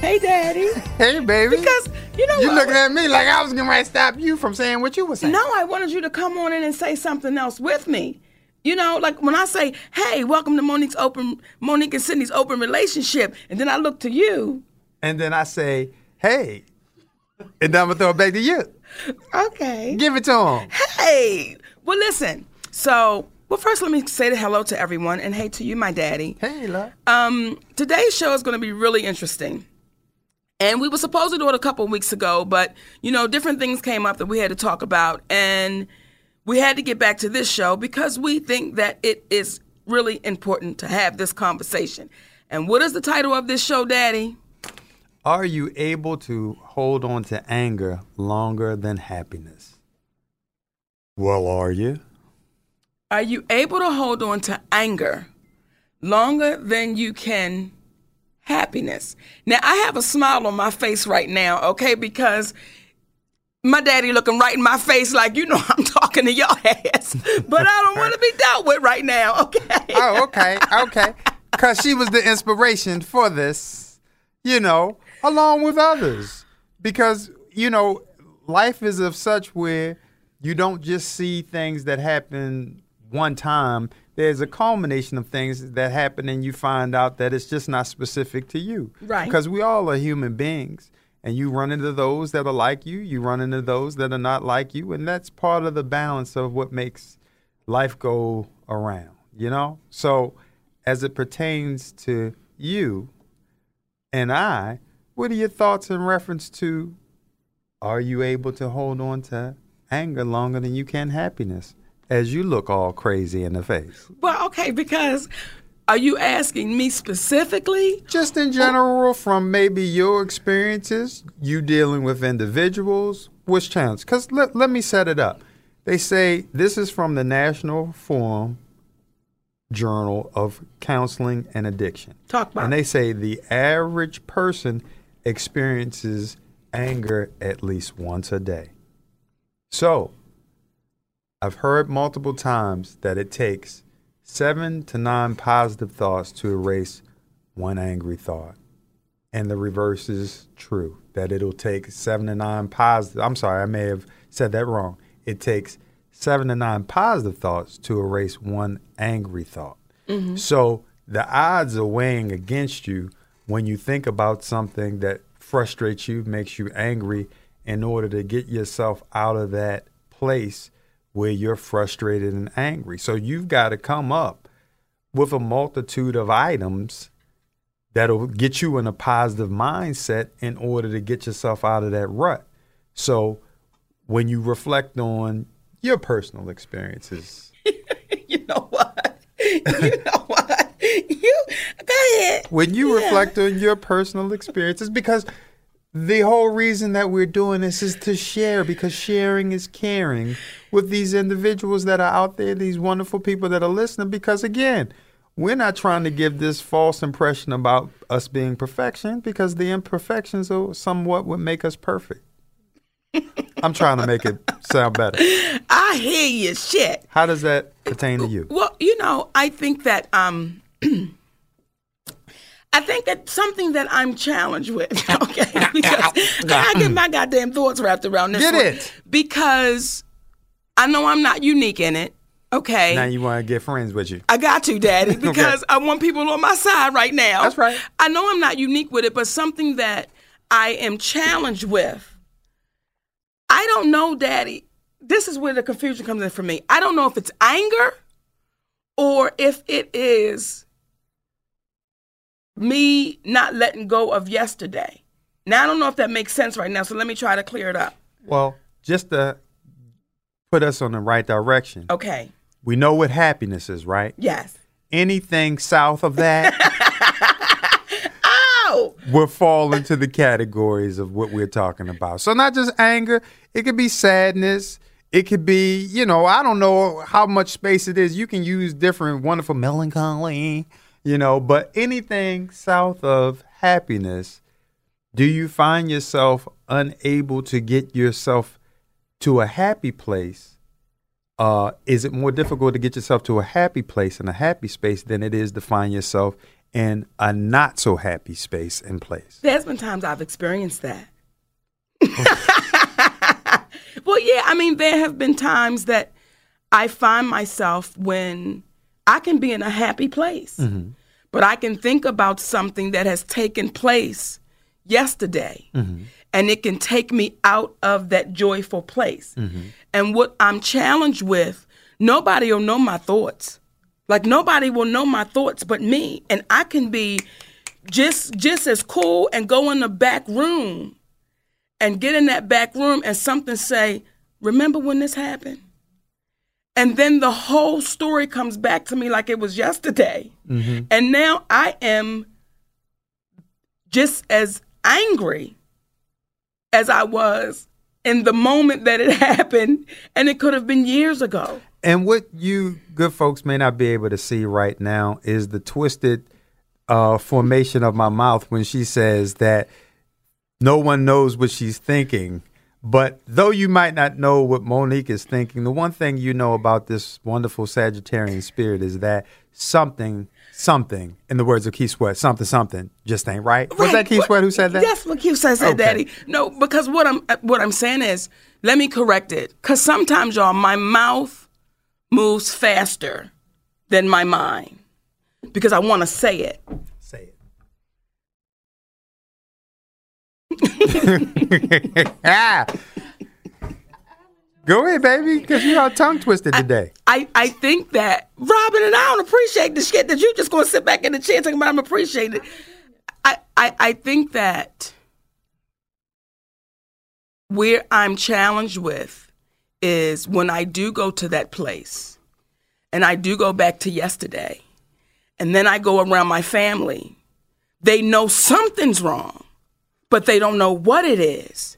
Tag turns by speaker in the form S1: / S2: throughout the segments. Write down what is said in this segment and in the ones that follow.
S1: Hey, Daddy.
S2: Hey, baby.
S1: Because you know
S2: you looking at me like I was gonna stop you from saying what you were saying.
S1: No, I wanted you to come on in and say something else with me. You know, like when I say, "Hey, welcome to Monique's open, Monique and Sidney's open relationship," and then I look to you.
S2: And then I say, hey, and then I'm gonna throw it back to you.
S1: Okay.
S2: Give it to him.
S1: Hey. Well, listen. So, well, first let me say hello to everyone and hey to you, my daddy.
S2: Hey, love.
S1: Um, today's show is going to be really interesting. And we were supposed to do it a couple weeks ago, but you know, different things came up that we had to talk about, and we had to get back to this show because we think that it is really important to have this conversation. And what is the title of this show, Daddy?
S2: Are you able to hold on to anger longer than happiness? Well, are you?
S1: Are you able to hold on to anger longer than you can happiness? Now, I have a smile on my face right now, okay, because my daddy looking right in my face like, you know, I'm talking to your ass, but I don't want to be dealt with right now, okay?
S2: Oh, okay, okay. Because she was the inspiration for this, you know, along with others. Because, you know, life is of such where you don't just see things that happen one time. There's a culmination of things that happen, and you find out that it's just not specific to you.
S1: Right.
S2: Because we all are human beings. And you run into those that are like you, you run into those that are not like you, and that's part of the balance of what makes life go around, you know? So, as it pertains to you and I, what are your thoughts in reference to are you able to hold on to anger longer than you can happiness as you look all crazy in the face?
S1: Well, okay, because are you asking me specifically?
S2: Just in general, oh. from maybe your experiences, you dealing with individuals, which challenge? Because let, let me set it up. They say this is from the National Forum Journal of Counseling and Addiction.
S1: Talk about
S2: And they say the average person experiences anger at least once a day. So, I've heard multiple times that it takes seven to nine positive thoughts to erase one angry thought. And the reverse is true, that it'll take seven to nine positive. I'm sorry, I may have said that wrong. It takes seven to nine positive thoughts to erase one angry thought. Mm-hmm. So the odds are weighing against you when you think about something that frustrates you, makes you angry, in order to get yourself out of that place where you're frustrated and angry. So you've got to come up with a multitude of items that'll get you in a positive mindset in order to get yourself out of that rut. So when you reflect on your personal experiences,
S1: you know what? You know what? You go ahead.
S2: when you
S1: Yeah.
S2: reflect on your personal experiences, because the whole reason that we're doing this is to share, because sharing is caring with these individuals that are out there, these wonderful people that are listening. Because again, we're not trying to give this false impression about us being perfection, because the imperfections are somewhat what make us perfect. I'm trying to make it sound better.
S1: I hear you, shit.
S2: How does that pertain to you?
S1: Well, you know, I think that um I think that something that I'm challenged with, okay, because I get my goddamn thoughts wrapped around this
S2: Get
S1: one.
S2: it.
S1: because I know I'm not unique in it. Okay.
S2: Now you want to get friends with you.
S1: I got to, Daddy, because I want people on my side right now.
S2: That's right.
S1: I know I'm not unique with it, but something that I am challenged with. I don't know, Daddy. This is where the confusion comes in for me. I don't know if it's anger or if it is me not letting go of yesterday. Now, I don't know if that makes sense right now, so let me try to clear it up.
S2: Well, just to put us on the right direction,
S1: Okay.
S2: we know what happiness is, right?
S1: Yes.
S2: Anything south of that
S1: Oh!
S2: will fall into the categories of what we're talking about. So, not just anger, it could be sadness. It could be, you know, I don't know how much space it is. You can use different wonderful melancholy, you know, but anything south of happiness, do you find yourself unable to get yourself to a happy place? Uh, is it more difficult to get yourself to a happy place and a happy space than it is to find yourself in a not so happy space and place?
S1: There's been times I've experienced that. well, yeah, I mean, there have been times that I find myself when I can be in a happy place, but I can think about something that has taken place yesterday, mm-hmm. and it can take me out of that joyful place. Mm-hmm. And what I'm challenged with, nobody will know my thoughts. Like nobody will know my thoughts but me, and I can be just just as cool and go in the back room and get in that back room and something say, "Remember when this happened?" And then the whole story comes back to me like it was yesterday. And now I am just as angry as I was in the moment that it happened, and it could have been years ago.
S2: And what you good folks may not be able to see right now is the twisted uh, formation of my mouth when she says that no one knows what she's thinking. But though you might not know what Monique is thinking, the one thing you know about this wonderful Sagittarian spirit is that something, something, in the words of Keith Sweat, something, something just ain't right. Was that
S1: Right,
S2: Keith
S1: but-
S2: Sweat who said that?
S1: That's what Keith said, said
S2: Okay.
S1: Daddy. No, because what I'm what I'm saying is, let me correct it. Because sometimes, y'all, my mouth moves faster than my mind because I want to say it.
S2: Go ahead, baby, because you are tongue twisted today.
S1: I, I think that Robin and I don't appreciate the shit that you just gonna sit back in the chair talking about. I'm appreciating. I, I I think that where I'm challenged with is when I do go to that place, and I do go back to yesterday, and then I go around my family. They know something's wrong, but they don't know what it is.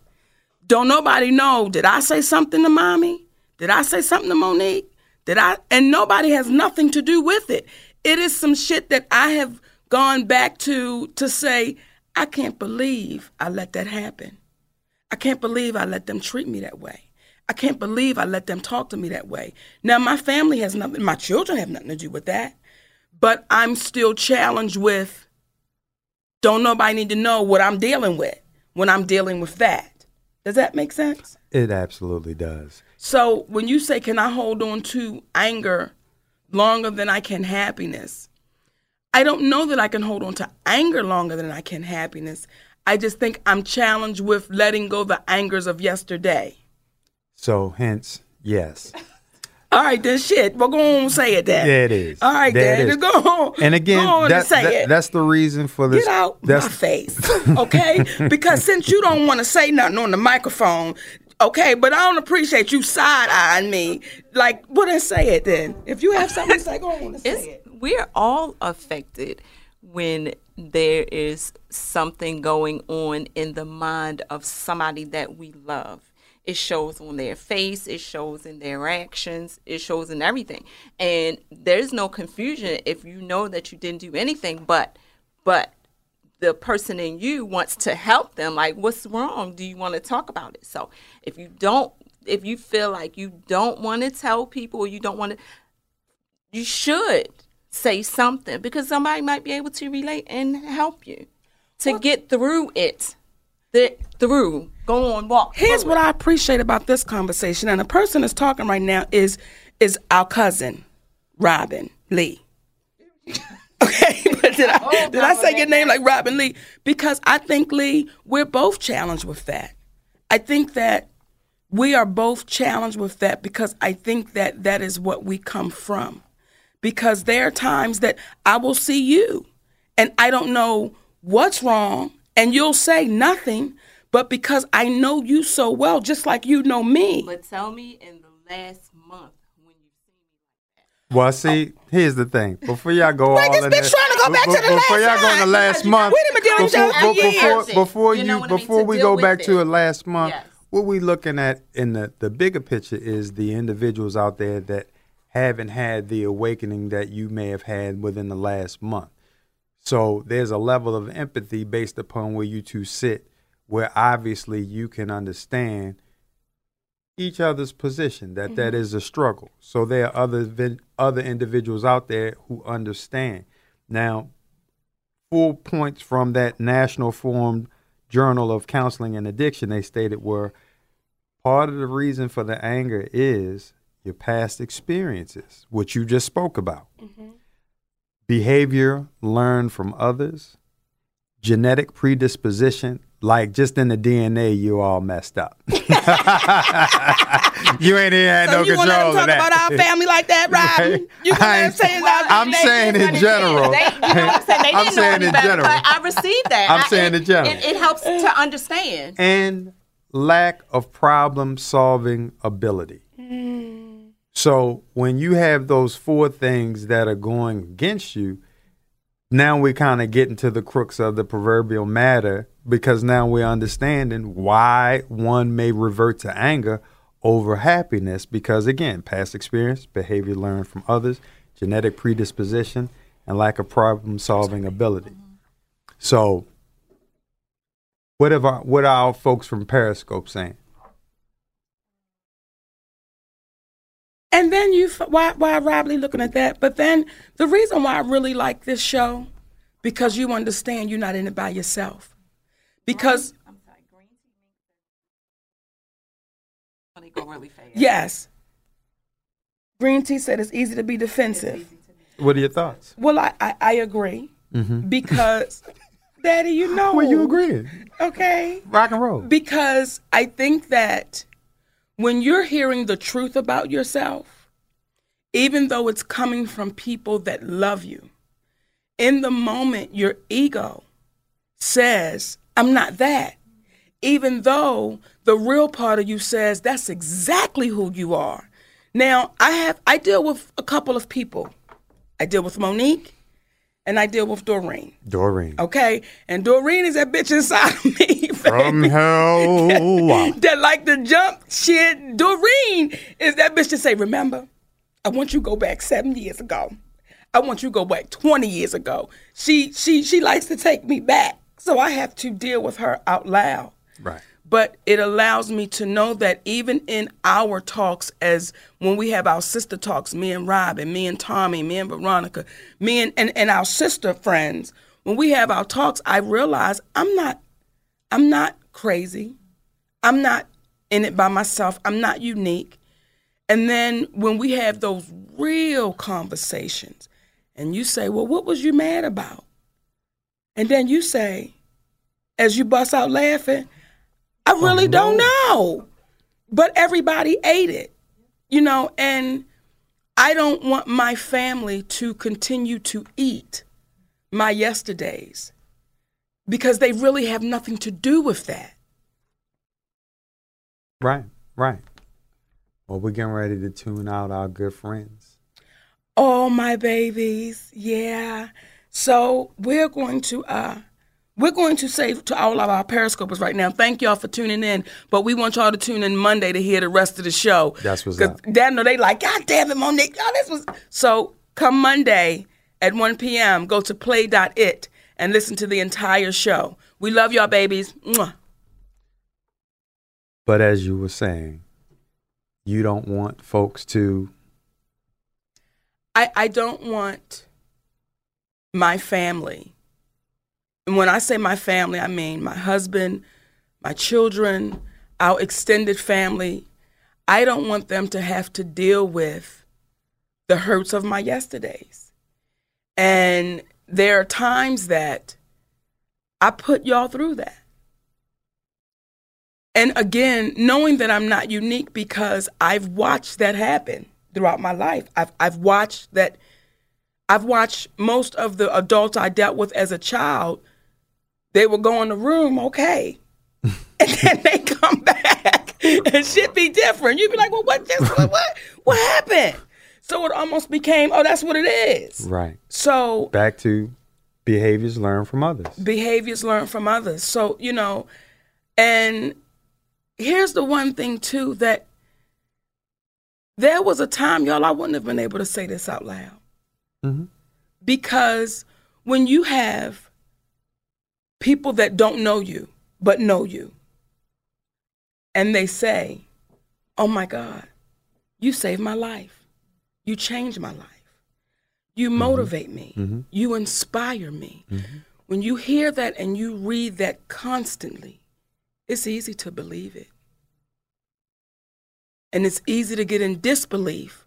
S1: Don't nobody know. Did I say something to mommy? Did I say something to Monique? Did I? And nobody has nothing to do with it. It is some shit that I have gone back to to say, I can't believe I let that happen. I can't believe I let them treat me that way. I can't believe I let them talk to me that way. Now, my family has nothing, my children have nothing to do with that. But I'm still challenged with don't nobody need to know what I'm dealing with when I'm dealing with that. Does that make sense?
S2: It absolutely does.
S1: So when you say, can I hold on to anger longer than I can happiness? I don't know that I can hold on to anger longer than I can happiness. I just think I'm challenged with letting go the angers of yesterday.
S2: So, hence, yes.
S1: All right, then shit. Well, go on and say it then.
S2: There it is.
S1: All right,
S2: There
S1: then.
S2: it is.
S1: Just go on.
S2: And again,
S1: go on
S2: that,
S1: and say
S2: that-
S1: it.
S2: that's the reason for this.
S1: Get out
S2: that's,
S1: my face, okay? because since you don't want to say nothing on the microphone, okay, but I don't appreciate you side eyeing me. Like, what I say it then? If you have something to say, go on and say
S3: it's,
S1: it.
S3: we're all affected when there is something going on in the mind of somebody that we love. It shows on their face, it shows in their actions, it shows in everything. And there's no confusion if you know that you didn't do anything, but but the person in you wants to help them like what's wrong do you want to talk about it so if you don't if you feel like you don't want to tell people or you don't want to you should say something because somebody might be able to relate and help you to get through it the, through go on walk
S1: Here's
S3: through
S1: what. I appreciate about this conversation, and the person that's talking right now is is our cousin, Robin Lee. Okay, but did I oh, did I say your name like Robin Lee? Because I think Lee, we're both challenged with that. I think that we are both challenged with that because I think that that is what we come from. Because there are times that I will see you and I don't know what's wrong and you'll say nothing, but because I know you so well, just like you know me.
S3: But tell me in the last month when you see me. That.
S2: Well, see, here's the thing. Before y'all go
S1: Wait,
S2: all
S1: this bitch trying to go back to the last month.
S2: before
S1: last
S2: y'all go in the
S1: time.
S2: last month.
S1: Wait a minute, Dylan,
S2: before,
S1: Joe,
S2: be- before,
S3: years.
S2: before
S3: You
S2: you,
S3: know what I mean?
S2: before we go
S3: with
S2: back to
S3: it.
S2: it last month,
S3: Yes.
S2: what we looking at in the the bigger picture is the individuals out there that haven't had the awakening that you may have had within the last month. So there's a level of empathy based upon where you two sit, where obviously you can understand each other's position that that mm-hmm. is a struggle. So there are other other individuals out there who understand. Now, full points from that National Forum Journal of Counseling and Addiction they stated were part of the reason for the anger is your past experiences, which you just spoke about. Mm-hmm. Behavior learned from others, genetic predisposition, like just in the DNA, you all messed up. you ain't even had
S1: So
S2: no
S1: you want to
S2: control
S1: talk
S2: of that.
S1: about our family like that, Robin? You
S2: I
S1: gonna
S2: ain't-
S1: say
S3: Well,
S1: that?
S2: I'm
S3: they
S2: saying in general.
S3: They, you know I'm saying? They
S2: I'm saying in
S3: better,
S2: general.
S3: but I received that.
S2: I'm
S3: I-
S2: saying
S3: it,
S2: in general.
S3: It, it helps to understand.
S2: and lack of problem solving ability. Mm. So when you have those four things that are going against you, now we kind of get into the crux of the proverbial matter because now we're understanding why one may revert to anger over happiness because again, past experience, behavior learned from others, genetic predisposition, and lack of problem solving ability. So what have our, what are our folks from Periscope saying?
S1: And then you, why, why Rob Lee looking at that? But then the reason why I really like this show, because you understand you're not in it by yourself. Because
S3: I'm sorry, green tea makes They go really fast.
S1: yes, Green Tea said it's easy to be defensive.
S2: What are your thoughts?
S1: Well, I, I, I agree mm-hmm. because, Daddy, you know,
S2: Well, you agree.
S1: okay?
S2: Rock and roll.
S1: Because I think that when you're hearing the truth about yourself, even though it's coming from people that love you, in the moment your ego says, I'm not that. Even though the real part of you says that's exactly who you are. Now, I have I deal with a couple of people. I deal with Monique and I deal with Doreen.
S2: Doreen.
S1: Okay? And Doreen is that bitch inside of me.
S2: From hell.
S1: that like to jump shit. Doreen is that bitch to say, remember, I want you to go back seven years ago. I want you to go back 20 years ago. She she she likes to take me back. So I have to deal with her out loud.
S2: Right.
S1: But it allows me to know that even in our talks, as when we have our sister talks, me and Rob and me and Tommy, me and Veronica, me and, and, and our sister friends, when we have our talks, I realize I'm not I'm not crazy. I'm not in it by myself. I'm not unique. And then when we have those real conversations, and you say, Well, what was you mad about? And then you say, as you bust out laughing, I really don't know. But everybody ate it, you know, and I don't want my family to continue to eat my yesterdays because they really have nothing to do with that.
S2: Right. Right. Well, we're getting ready to tune out our good friends.
S1: Oh, my babies. Yeah. So we're going to uh we're going to say to all of our periscopers right now, thank y'all for tuning in. But we want y'all to tune in Monday to hear the rest of the show.
S2: That's what's up.
S1: Dad know they like, God damn it, Monique. Oh, this was so come Monday at 1 p.m. Go to play.it and listen to the entire show. We love y'all babies. Mwah.
S2: But as you were saying, you don't want folks to
S1: I, I don't want my family. And when I say my family, I mean my husband, my children, our extended family. I don't want them to have to deal with the hurts of my yesterdays. And there are times that I put y'all through that. And again, knowing that I'm not unique because I've watched that happen throughout my life. I've I've watched that I've watched most of the adults I dealt with as a child, they would go in the room, okay. and then they come back and shit be different. You'd be like, well, what just what what, what happened? So it almost became, oh, that's what it is.
S2: Right.
S1: So
S2: Back to behaviors learned from others.
S1: behaviors learned from others. So, you know, and here's the one thing too that there was a time, y'all, I wouldn't have been able to say this out loud.
S2: Mhm.
S1: Because when you have people that don't know you, but know you, and they say, Oh my God, you saved my life. You changed my life. You motivate me.
S2: Mhm.
S1: You inspire me. When you hear that and you read that constantly, it's easy to believe it. And it's easy to get in disbelief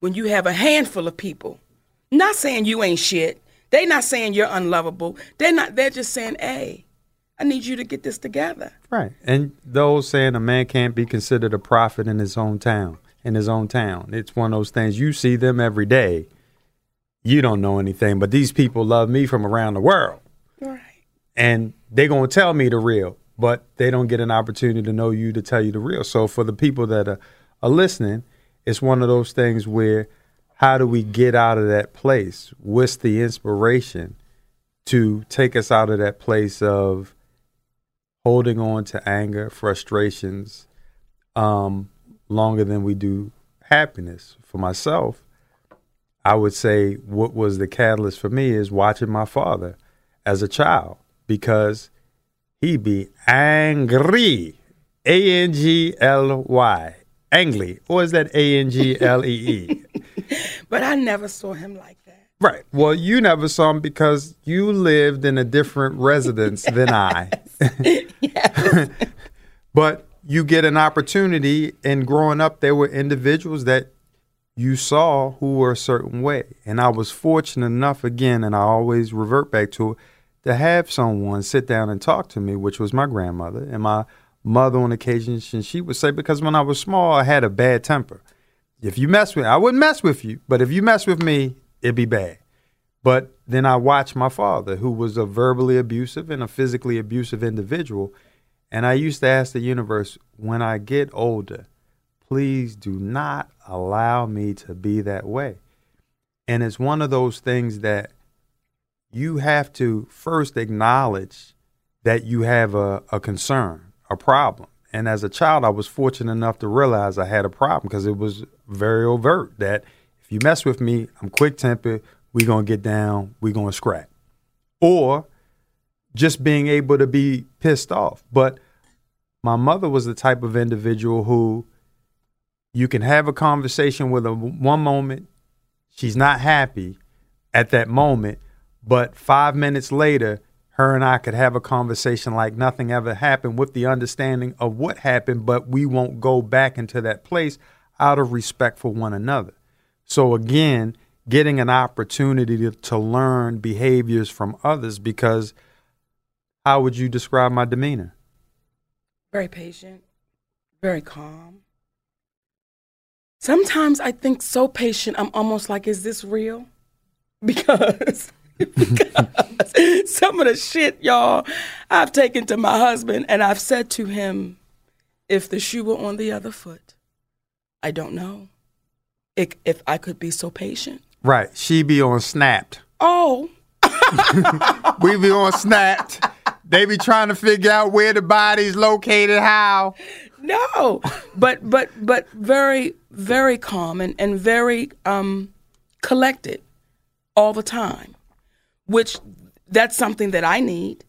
S1: when you have a handful of people. Not saying you ain't shit. They not saying you're unlovable. They're not they're just saying, hey, I need you to get this together.
S2: Right. And those saying a man can't be considered a prophet in his own town, in his own town. It's one of those things you see them every day. You don't know anything, but these people love me from around the world.
S1: Right.
S2: And they're going to tell me the real, but they don't get an opportunity to know you to tell you the real. So for the people that are, are listening, it's one of those things where how do we get out of that place? What's the inspiration to take us out of that place of holding on to anger, frustrations, um, longer than we do happiness? For myself, I would say what was the catalyst for me is watching my father as a child because he'd be angry. A N G L Y. Angly. Or is that A N G L E E?
S1: But I never saw him like that.
S2: Right. Well, you never saw him because you lived in a different residence than I. yes. but you get an opportunity, and growing up, there were individuals that you saw who were a certain way. And I was fortunate enough, again, and I always revert back to it, to have someone sit down and talk to me, which was my grandmother. And my mother, on occasions, and she would say, because when I was small, I had a bad temper. If you mess with I wouldn't mess with you, but if you mess with me, it'd be bad. But then I watched my father, who was a verbally abusive and a physically abusive individual. And I used to ask the universe, when I get older, please do not allow me to be that way. And it's one of those things that you have to first acknowledge that you have a, a concern, a problem. And as a child, I was fortunate enough to realize I had a problem because it was very overt that if you mess with me, I'm quick tempered, we're going to get down, we're going to scrap. Or just being able to be pissed off. But my mother was the type of individual who you can have a conversation with her one moment, she's not happy at that moment, but five minutes later, her and I could have a conversation like nothing ever happened with the understanding of what happened, but we won't go back into that place out of respect for one another. So, again, getting an opportunity to, to learn behaviors from others because how would you describe my demeanor?
S1: Very patient, very calm. Sometimes I think so patient, I'm almost like, is this real? Because, because some of the shit, y'all, I've taken to my husband and I've said to him, if the shoe were on the other foot, I don't know. If, if I could be so patient.
S2: Right. She be on snapped.
S1: Oh,
S2: We be on snapped. They be trying to figure out where the body's located, how.
S1: no but but but very very calm and, and very um collected all the time which that's something that i need.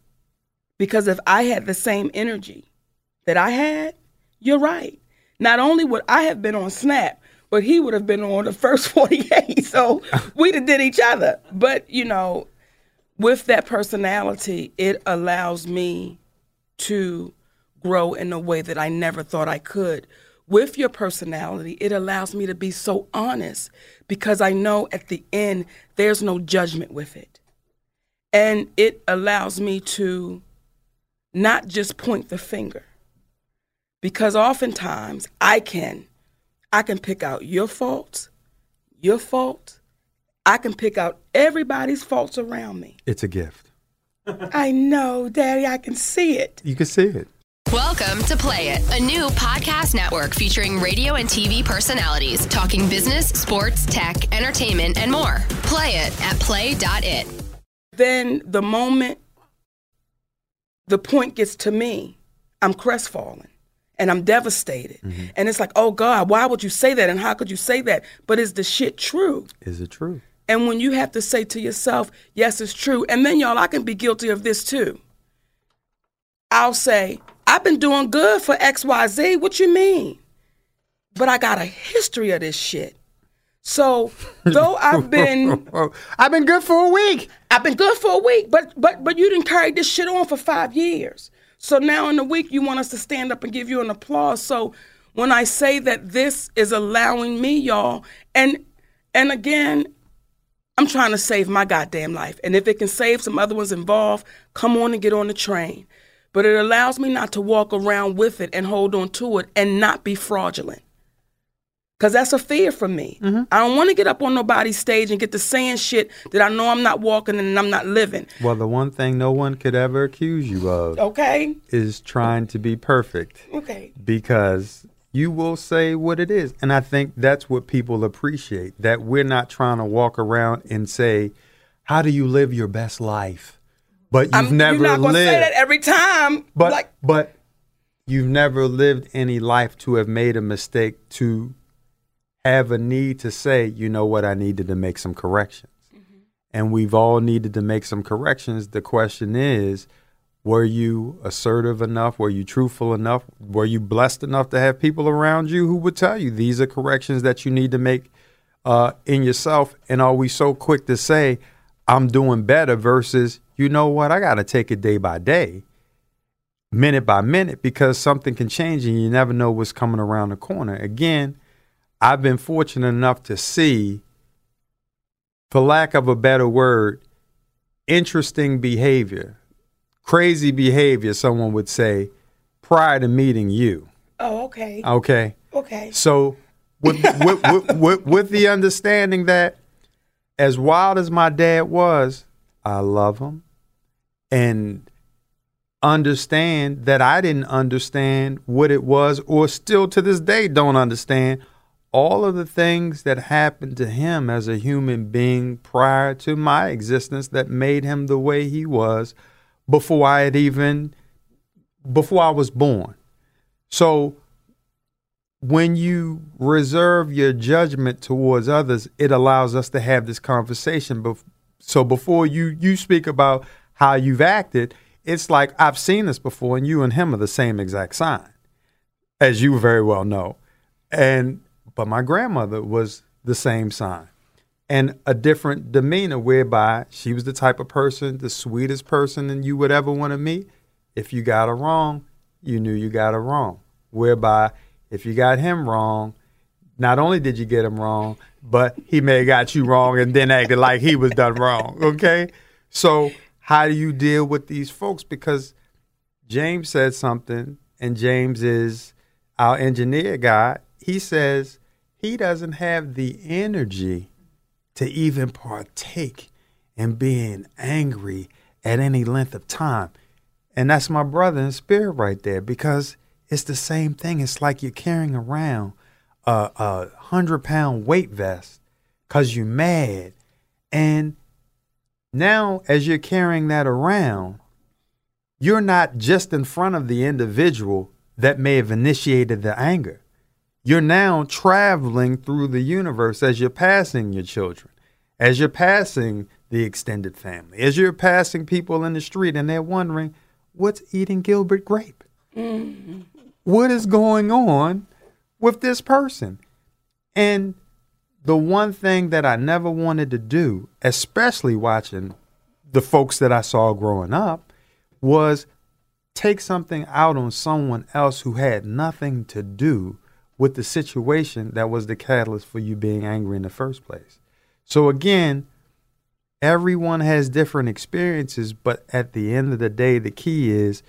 S1: Because if i had the same energy that i had you're right. Not only would i have been on snap but he would have been on the first 48 so we'd have did each other. But you know with that personality it allows me to grow in a way that I never thought I could, with your personality, it allows me to be so honest because I know at the end there's no judgment with it. And it allows me to not just point the finger. Because oftentimes I can I can pick out your faults, your fault. I can pick out everybody's faults around me.
S2: It's a gift.
S1: I know, Daddy, I can see it.
S2: You can see it.
S4: Welcome to Play It, a new podcast network featuring radio and TV personalities talking business, sports, tech, entertainment, and more. Play it at play.it.
S1: Then the moment the point gets to me, I'm crestfallen and I'm devastated. Mm-hmm. And it's like, oh God, why would you say that? And how could you say that? But is the shit true?
S2: Is it true?
S1: And when you have to say to yourself, yes, it's true. And then, y'all, I can be guilty of this too. I'll say, I've been doing good for XYZ. What you mean? But I got a history of this shit. So, though I've been
S2: I've been good for a week.
S1: I've been good for a week, but but but you didn't carry this shit on for five years. So now in the week you want us to stand up and give you an applause. So when I say that this is allowing me, y'all, and and again, I'm trying to save my goddamn life. And if it can save some other ones involved, come on and get on the train. But it allows me not to walk around with it and hold on to it and not be fraudulent. Cause that's a fear for me. Mm-hmm. I don't want to get up on nobody's stage and get to saying shit that I know I'm not walking and I'm not living.
S2: Well, the one thing no one could ever accuse you of
S1: Okay?
S2: is trying to be perfect
S1: Okay.
S2: because you will say what it is. And I think that's what people appreciate that we're not trying to walk around and say, How do you live your best life? But you've
S1: I'm,
S2: never
S1: you're not gonna
S2: lived.
S1: say that every time.
S2: But
S1: like
S2: but you've never lived any life to have made a mistake to have a need to say, you know what, I needed to make some corrections. And we've all needed to make some corrections. The question is, were you assertive enough? Were you truthful enough? Were you blessed enough to have people around you who would tell you these are corrections that you need to make uh, in yourself? And are we so quick to say, I'm doing better versus, you know what, I got to take it day by day minute by minute because something can change and you never know what's coming around the corner. Again, I've been fortunate enough to see, for lack of a better word, interesting behavior, crazy behavior, someone would say, prior to meeting you.
S1: Oh, okay.
S2: Okay.
S1: Okay.
S2: So, with, with, with, with, with the understanding that as wild as my dad was, I love him and understand that I didn't understand what it was, or still to this day don't understand all of the things that happened to him as a human being prior to my existence that made him the way he was before I had even before I was born. So when you reserve your judgment towards others, it allows us to have this conversation. So before you you speak about how you've acted, it's like I've seen this before, and you and him are the same exact sign, as you very well know. And but my grandmother was the same sign, and a different demeanor, whereby she was the type of person, the sweetest person, and you would ever want to meet. If you got her wrong, you knew you got her wrong. Whereby, if you got him wrong, not only did you get him wrong, but he may have got you wrong and then acted like he was done wrong. Okay? So, how do you deal with these folks? Because James said something, and James is our engineer guy. He says he doesn't have the energy to even partake in being angry at any length of time. And that's my brother in spirit right there because it's the same thing. It's like you're carrying around a, a hundred pound weight vest because you're mad. And now, as you're carrying that around, you're not just in front of the individual that may have initiated the anger. You're now traveling through the universe as you're passing your children, as you're passing the extended family, as you're passing people in the street and they're wondering, what's eating Gilbert Grape? Mm-hmm. What is going on with this person? And the one thing that I never wanted to do, especially watching the folks that I saw growing up, was take something out on someone else who had nothing to do with the situation that was the catalyst for you being angry in the first place. So again, everyone has different experiences, but at the end of the day, the key is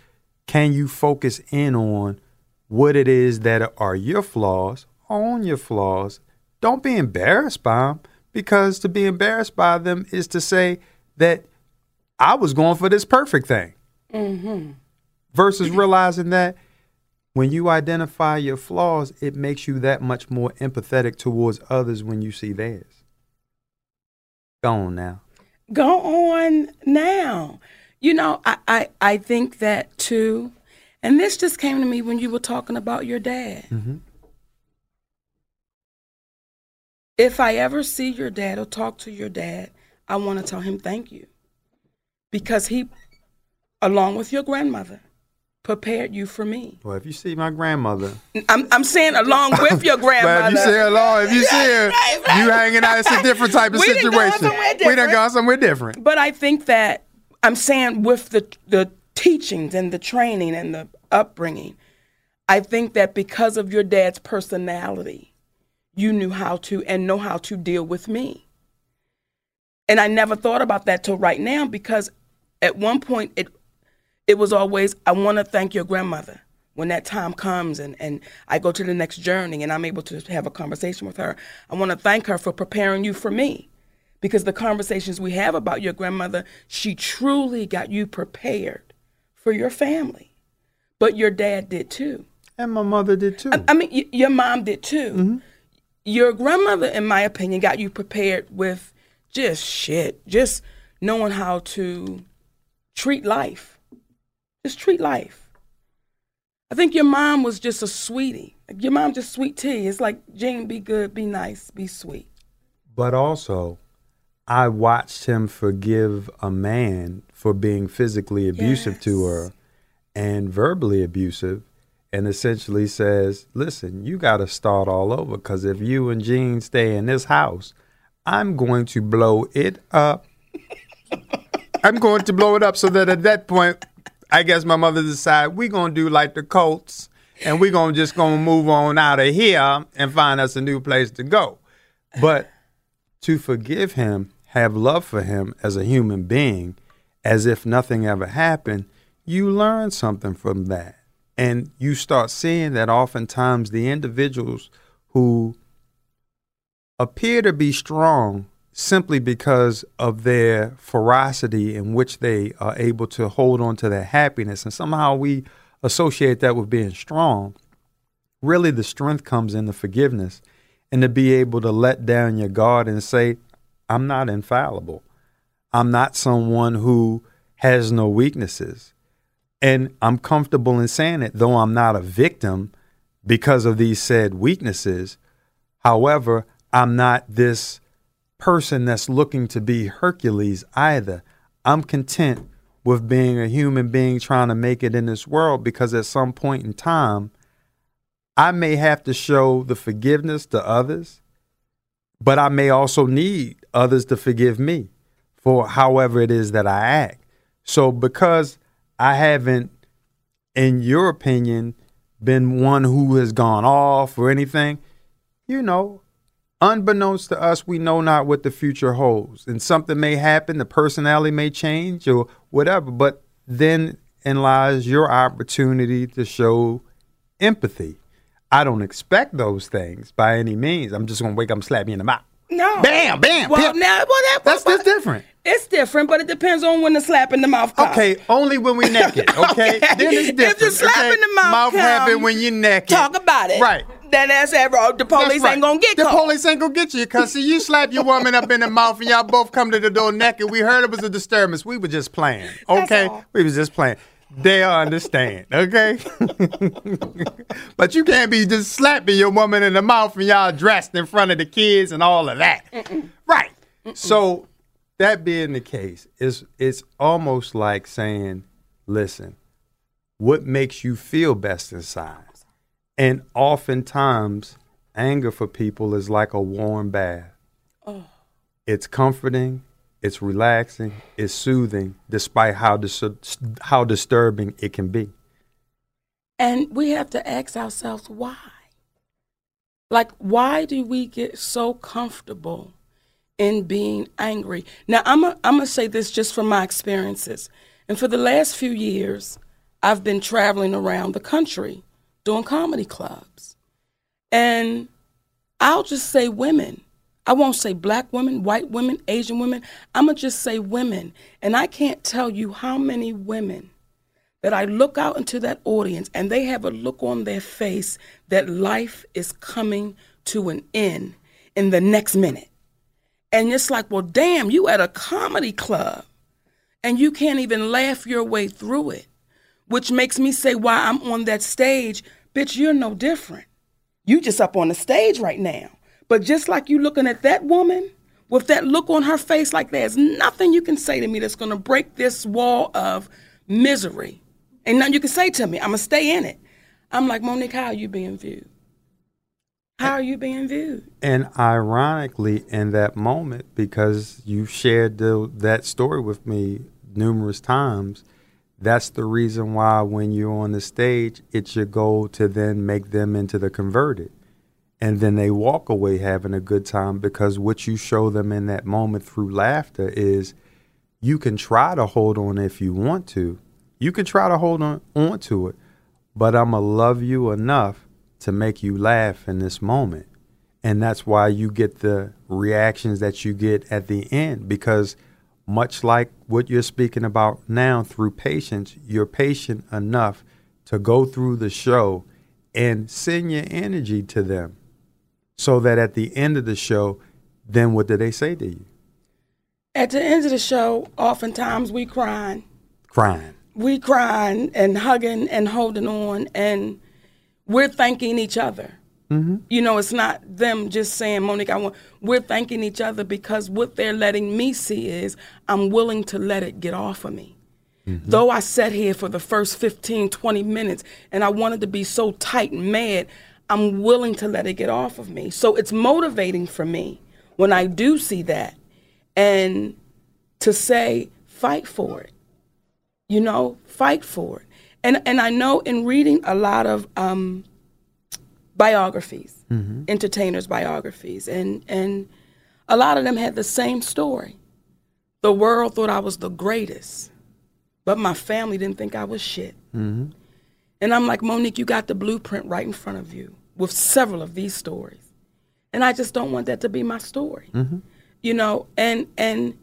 S2: can you focus in on what it is that are your flaws, own your flaws. Don't be embarrassed by them because to be embarrassed by them is to say that I was going for this perfect thing. Mm-hmm. Versus realizing that when you identify your flaws, it makes you that much more empathetic towards others when you see theirs. Go on now.
S1: Go on now. You know, I, I, I think that too. And this just came to me when you were talking about your dad.
S2: Mm-hmm.
S1: If I ever see your dad or talk to your dad, I want to tell him thank you. Because he, along with your grandmother, prepared you for me.
S2: Well, if you see my grandmother,
S1: I'm, I'm saying along with your grandmother.
S2: But if you see her along, if you see her,
S1: right, right.
S2: you hanging out, it's a different type of
S1: We done
S2: situation.
S1: somewhere
S2: We done gone somewhere different.
S1: But I think that I'm saying with the the teachings and the training and the upbringing, I think that because of your dad's personality, you knew how to and know how to deal with me. And I never thought about that till right now because at one point it it was always I want to thank your grandmother when that time comes and, and I go to the next journey and I'm able to have a conversation with her. I want to thank her for preparing you for me because the conversations we have about your grandmother, she truly got you prepared for your family. But your dad did too.
S2: And my mother did too.
S1: I, I mean, y- your mom did too.
S2: Mm-hmm.
S1: Your grandmother, in my opinion, got you prepared with just shit, just knowing how to treat life. Just treat life. I think your mom was just a sweetie. Like, Your mom just sweet tea. It's like Jane, be good, be nice, be sweet.
S2: But also, I watched him forgive a man for being physically abusive to her and verbally abusive, and essentially says, Listen, you got to start all over because if you and Jean stay in this house, I'm going to blow it up. I'm going to blow it up so that at that point, I guess my mother decided we're to do like the Colts and we're to just to move on out of here and find us a new place to go. But to forgive him, have love for him as a human being, as if nothing ever happened, you learn something from that. And you start seeing that oftentimes the individuals who appear to be strong simply because of their ferocity in which they are able to hold on to their happiness. And somehow we associate that with being strong. Really, the strength comes in the forgiveness and to be able to let down your guard and say, I'm not infallible. I'm not someone who has no weaknesses. And I'm comfortable in saying it, though I'm not a victim because of these said weaknesses. However, I'm not this person that's looking to be Hercules either. I'm content with being a human being trying to make it in this world because at some point in time, I may have to show the forgiveness to others, but I may also need others to forgive me for however it is that I act. So because I haven't, in your opinion, been one who has gone off or anything, you know, unbeknownst to us, we know not what the future holds. And something may happen, the personality may change or whatever, but then in lies your opportunity to show empathy. I don't expect those things by any means. I'm just gonna wake up and slap you in the mouth.
S1: No.
S2: Bam, bam,
S1: Well, now, well, that,
S2: That's
S1: well,
S2: that's different.
S1: It's different, but it depends on when the slap in the mouth comes.
S2: Okay, only when we naked. Okay,
S1: Okay.
S2: then it's different.
S1: If the slap
S2: okay?
S1: in the mouth come,
S2: happen when you're naked.
S1: Talk about it.
S2: Right.
S1: Then that's ever. Oh,
S2: the
S1: police
S2: right.
S1: ain't gonna get you.
S2: the
S1: caught.
S2: police ain't gonna get you because see you slap your woman up in the mouth and y'all both come to the door naked. We heard it was a disturbance. We were just playing. Okay, we was just playing. They'll understand. Okay, but you can't be just slapping your woman in the mouth and y'all dressed in front of the kids and all of that. Right. So that being the case, is it's almost like saying, listen, what makes you feel best inside? And oftentimes, anger for people is like a warm bath. Oh. It's comforting, it's relaxing, it's soothing, despite how dis- how disturbing it can be.
S1: And we have to ask ourselves why. Like, why do we get so comfortable in being angry? Now, I'm going I'm to say this just from my experiences. And for the last few years, I've been traveling around the country doing comedy clubs. And I'll just say women. I won't say black women, white women, Asian women. I'm going to just say women. And I can't tell you how many women that I look out into that audience and they have a look on their face that life is coming to an end in the next minute. And it's like, well, damn, you at a comedy club and you can't even laugh your way through it, which makes me say, why I'm on that stage, bitch, you're no different. You just up on the stage right now. But just like you looking at that woman with that look on her face, like there's nothing you can say to me that's gonna break this wall of misery. Ain't nothing you can say to me. I'm gonna stay in it. I'm like, Monique, how are you being viewed? How are you being viewed?
S2: And ironically, in that moment, because you shared the, that story with me numerous times, that's the reason why when you're on the stage, it's your goal to then make them into the converted. And then they walk away having a good time because what you show them in that moment through laughter is you can try to hold on if you want to. You can try to hold on, on to it, but I'm going to love you enough to make you laugh in this moment. And that's why you get the reactions that you get at the end because much like what you're speaking about now through patience, you're patient enough to go through the show and send your energy to them so that at the end of the show, then what do they say to you?
S1: At the end of the show, oftentimes we crying.
S2: Crying.
S1: We crying and hugging and holding on and we're thanking each other. Mm-hmm. You know, it's not them just saying, Monique, I want, we're thanking each other because what they're letting me see is I'm willing to let it get off of me. Mm-hmm. Though I sat here for the first 15, 20 minutes and I wanted to be so tight and mad, I'm willing to let it get off of me. So it's motivating for me when I do see that and to say, fight for it. You know, fight for it. And, and I know in reading a lot of um, biographies, mm-hmm. entertainers' biographies, and, and a lot of them had the same story. The world thought I was the greatest, but my family didn't think I was shit. Mm-hmm. And I'm like, Monique, you got the blueprint right in front of you with several of these stories. And I just don't want that to be my story. Mm-hmm. You know, and and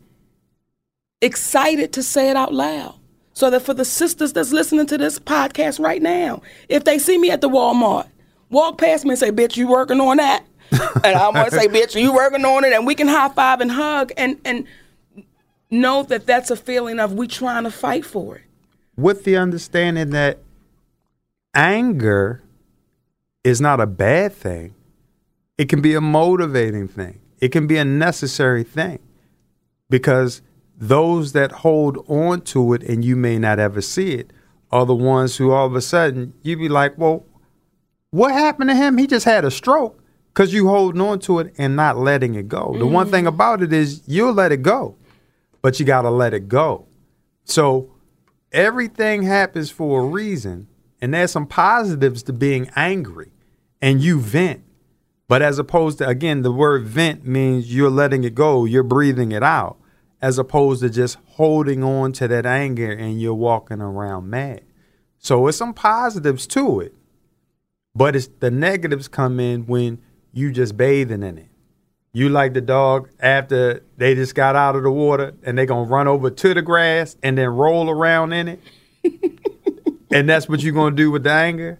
S1: excited to say it out loud. So that for the sisters that's listening to this podcast right now, if they see me at the Walmart, walk past me and say, bitch, you working on that? and I'm gonna say, bitch, you working on it? And we can high five and hug and and know that that's a feeling of we trying to fight for it.
S2: With the understanding that anger is not a bad thing. It can be a motivating thing. It can be a necessary thing because those that hold on to it and you may not ever see it are the ones who all of a sudden you'd be like, well, what happened to him? He just had a stroke because you holding on to it and not letting it go. Mm-hmm. The one thing mm. about it is you'll let it go, but you got to let it go. So everything happens for a reason. And there's some positives to being angry and you vent. But as opposed to, again, the word vent means you're letting it go, you're breathing it out, as opposed to just holding on to that anger and you're walking around mad. So it's some positives to it. But it's the negatives come in when you just bathing in it. You like the dog after they just got out of the water and they're gonna run over to the grass and then roll around in it. and that's what you're gonna do with the anger.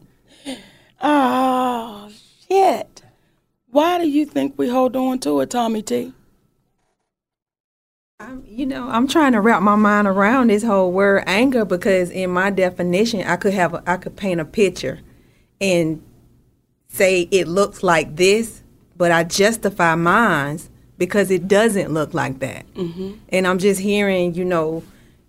S1: Oh shit! Why do you think we hold on to it, Tommy T?
S5: I'm, you know, I'm trying to wrap my mind around this whole word anger because in my definition, I could have a, I could paint a picture and say it looks like this, but I justify mine because it doesn't look like that. Mm-hmm. And I'm just hearing, you know,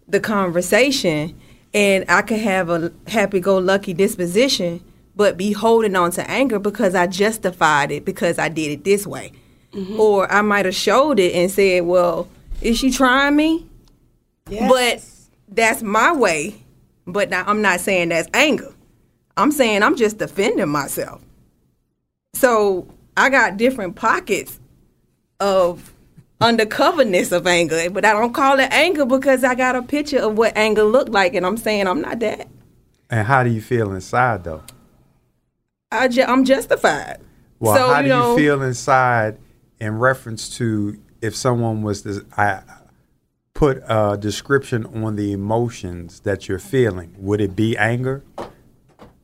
S5: the conversation, and I could have a happy-go-lucky disposition, but be holding on to anger because I justified it because I did it this way. Mm-hmm. Or I might have showed it and said, well, is she trying me? Yes. But that's my way. But now I'm not saying that's anger. I'm saying I'm just defending myself. So I got different pockets of undercoverness of anger, but I don't call it anger because I got a picture of what anger looked like, and I'm saying I'm not that.
S2: And how do you feel inside though?
S5: I ju- I'm justified.
S2: Well,
S5: so,
S2: how
S5: you
S2: do
S5: know,
S2: you feel inside in reference to if someone was to I, put a description on the emotions that you're feeling? Would it be anger?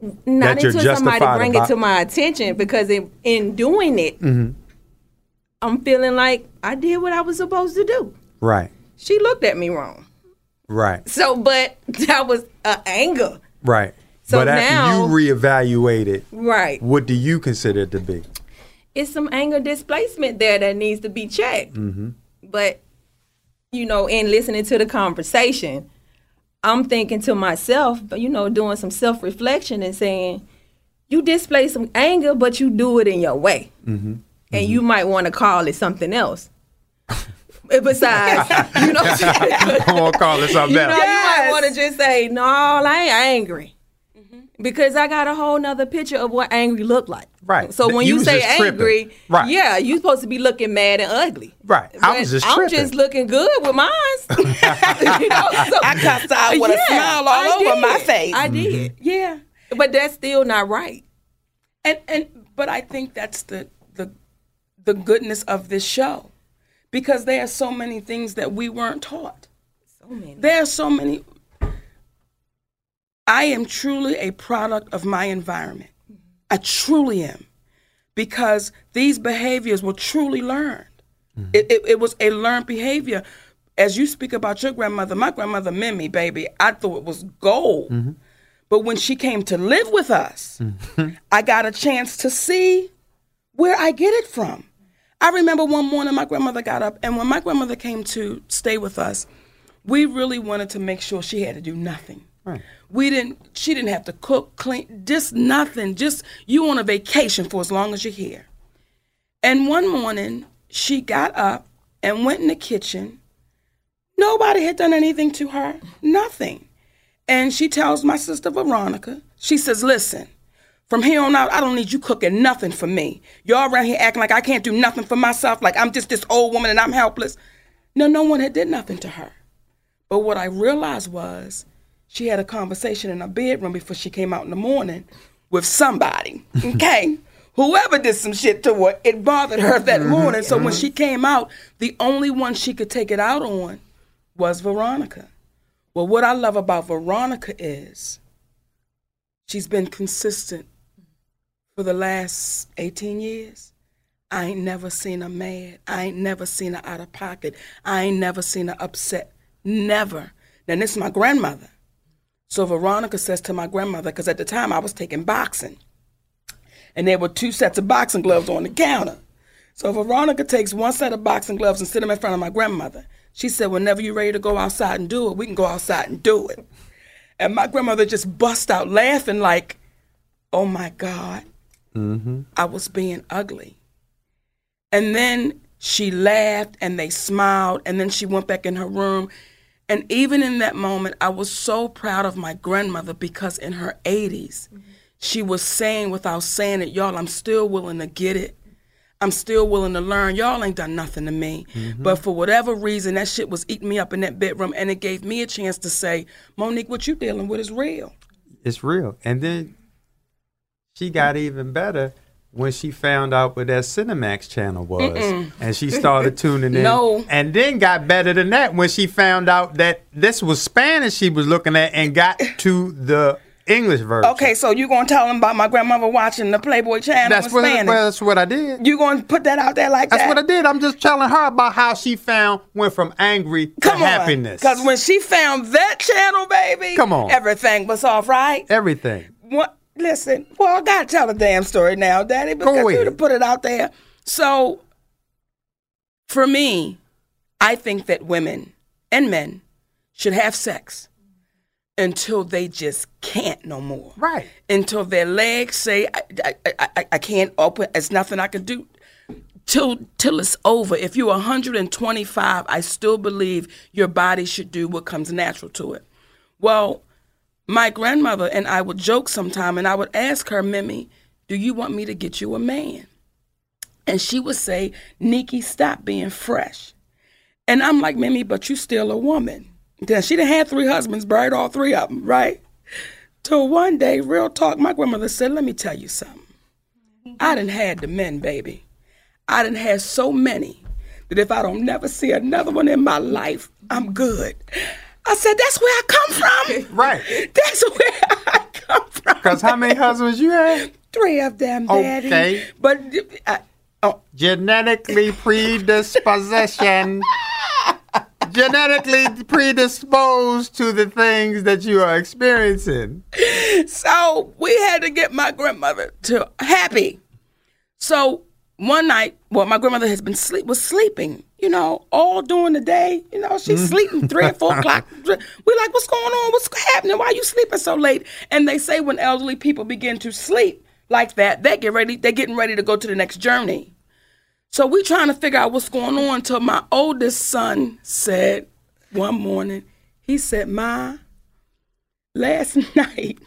S5: Not
S2: that
S5: until somebody bring
S2: about-
S5: it to my attention because in, in doing it,
S2: Mm-hmm.
S5: I'm feeling like I did what I was supposed to do.
S2: Right,
S5: She looked at me wrong.
S2: right,
S5: So, but that was uh, anger.
S2: right.
S5: So
S2: but after
S5: now-
S2: you reevaluate it,
S5: Right.
S2: what do you consider it to be?
S5: It's some anger displacement there that needs to be checked.
S2: Mm-hmm.
S5: But, you know, in listening to the conversation, I'm thinking to myself, you know, doing some self reflection and saying, you display some anger, but you do it in your way.
S2: Mm-hmm.
S5: And you might want to call it something else. Besides, you know, I'm
S2: gonna call it something
S5: you know,
S2: else.
S5: you might want to just say, no, I ain't angry. Mm-hmm. Because I got a whole nother picture of what angry looked like.
S2: Right.
S5: So when
S2: You
S5: you, say
S2: just tripping.
S5: angry,
S2: Right.
S5: yeah, you supposed to be looking mad and ugly.
S2: Right. I was
S5: But
S2: just
S5: I'm
S2: tripping.
S5: just looking good with mine. you know, so,
S1: I cussed out with a smile all
S5: I
S1: over my face.
S5: I did. Mm-hmm.
S1: yeah.
S5: But that's still not right.
S1: and and but I think that's the the the goodness of this show, because there are so many things that we weren't taught.
S5: So many.
S1: There are so many. I am truly a product of my environment. I truly am, because these behaviors were truly learned. Mm-hmm. It, it, it was a learned behavior. As you speak about your grandmother, my grandmother Mimi, baby, I thought it was gold. Mm-hmm. But when she came to live with us, mm-hmm. I got a chance to see where I get it from. I remember one morning my grandmother got up, and when my grandmother came to stay with us, we really wanted to make sure she had to do nothing.
S2: Right.
S1: We didn't. She didn't have to cook, clean, just nothing. Just you on a vacation for as long as you're here. And one morning she got up and went in the kitchen. Nobody had done anything to her. Nothing. And she tells my sister Veronica, she says, listen, from here on out, I don't need you cooking nothing for me. Y'all around here acting like I can't do nothing for myself, like I'm just this old woman and I'm helpless. No, no one had did nothing to her. But what I realized was she had a conversation in her bedroom before she came out in the morning with somebody. Okay? Whoever did some shit to her, it bothered her that mm-hmm, morning. So when mm-hmm. she came out, the only one she could take it out on was Veronica. Well, what I love about Veronica is she's been consistent for the last 18 years. I ain't never seen her mad. I ain't never seen her out of pocket. I ain't never seen her upset. Never. Now, this is my grandmother. So Veronica says to my grandmother, because at the time I was taking boxing, and there were two sets of boxing gloves on the counter. So Veronica takes one set of boxing gloves and sit them in front of my grandmother. She said, whenever you're ready to go outside and do it, we can go outside and do it. And my grandmother just bust out laughing like, oh my God, mm-hmm. I was being ugly. And then she laughed and they smiled, and then she went back in her room. And even in that moment, I was so proud of my grandmother because in her 80s, she was saying without saying it, y'all, I'm still willing to get it. I'm still willing to learn. Y'all ain't done nothing to me. Mm-hmm. But for whatever reason, that shit was eating me up in that bedroom, and it gave me a chance to say, Monique, what you dealing with is real.
S2: It's real. And then she got even better when she found out what that Cinemax channel was. And she started tuning in.
S1: No.
S2: And then got better than that when she found out that this was Spanish she was looking at and got to the English version.
S1: Okay, so you gonna tell them about my grandmother watching the Playboy channel
S2: That's
S1: in
S2: what,
S1: Spanish?
S2: well, that's what I did.
S1: you gonna put that out there like
S2: That's
S1: that?
S2: That's what I did. I'm just telling her about how she found went from angry to
S1: Come on,
S2: happiness.
S1: Because when she found that channel, baby,
S2: Come on.
S1: everything was off right.
S2: everything.
S1: What? Listen, well, I gotta tell the damn story now, Daddy, because you
S2: ahead.
S1: to put it out there. So, for me, I think that women and men should have sex until they just can't no more.
S2: Right.
S1: Until their legs say, I, I, I, I- I can't open, it's nothing I can do. Till, till it's over. If you're 125, I still believe your body should do what comes natural to it. Well, my grandmother and I would joke sometime, and I would ask her, Mimi, do you want me to get you a man? And she would say, Nikki, stop being fresh. And I'm like, Mimi, but you still a woman. Then she done had three husbands, buried all three of them, right? Till one day, real talk, my grandmother said, let me tell you something. I done had the men, baby. I done had so many that if I don't never see another one in my life, I'm good. I said, that's where I come from.
S2: Right.
S1: That's where I come from.
S2: Because how many husbands you had?
S1: Three of them, Daddy.
S2: Okay.
S1: But I, oh,
S2: Genetically predisposition. Genetically predisposed to the things that you are experiencing.
S1: so we had to get my grandmother to happy. So one night, well, my grandmother has been sleep was sleeping, you know, all during the day. You know, she's mm. sleeping three or four o'clock. We're like, what's going on? What's happening? Why are you sleeping so late? And they say when elderly people begin to sleep like that, they get ready. They're getting ready to go to the next journey. So we trying to figure out what's going on until my oldest son said one morning, he said, Ma, last night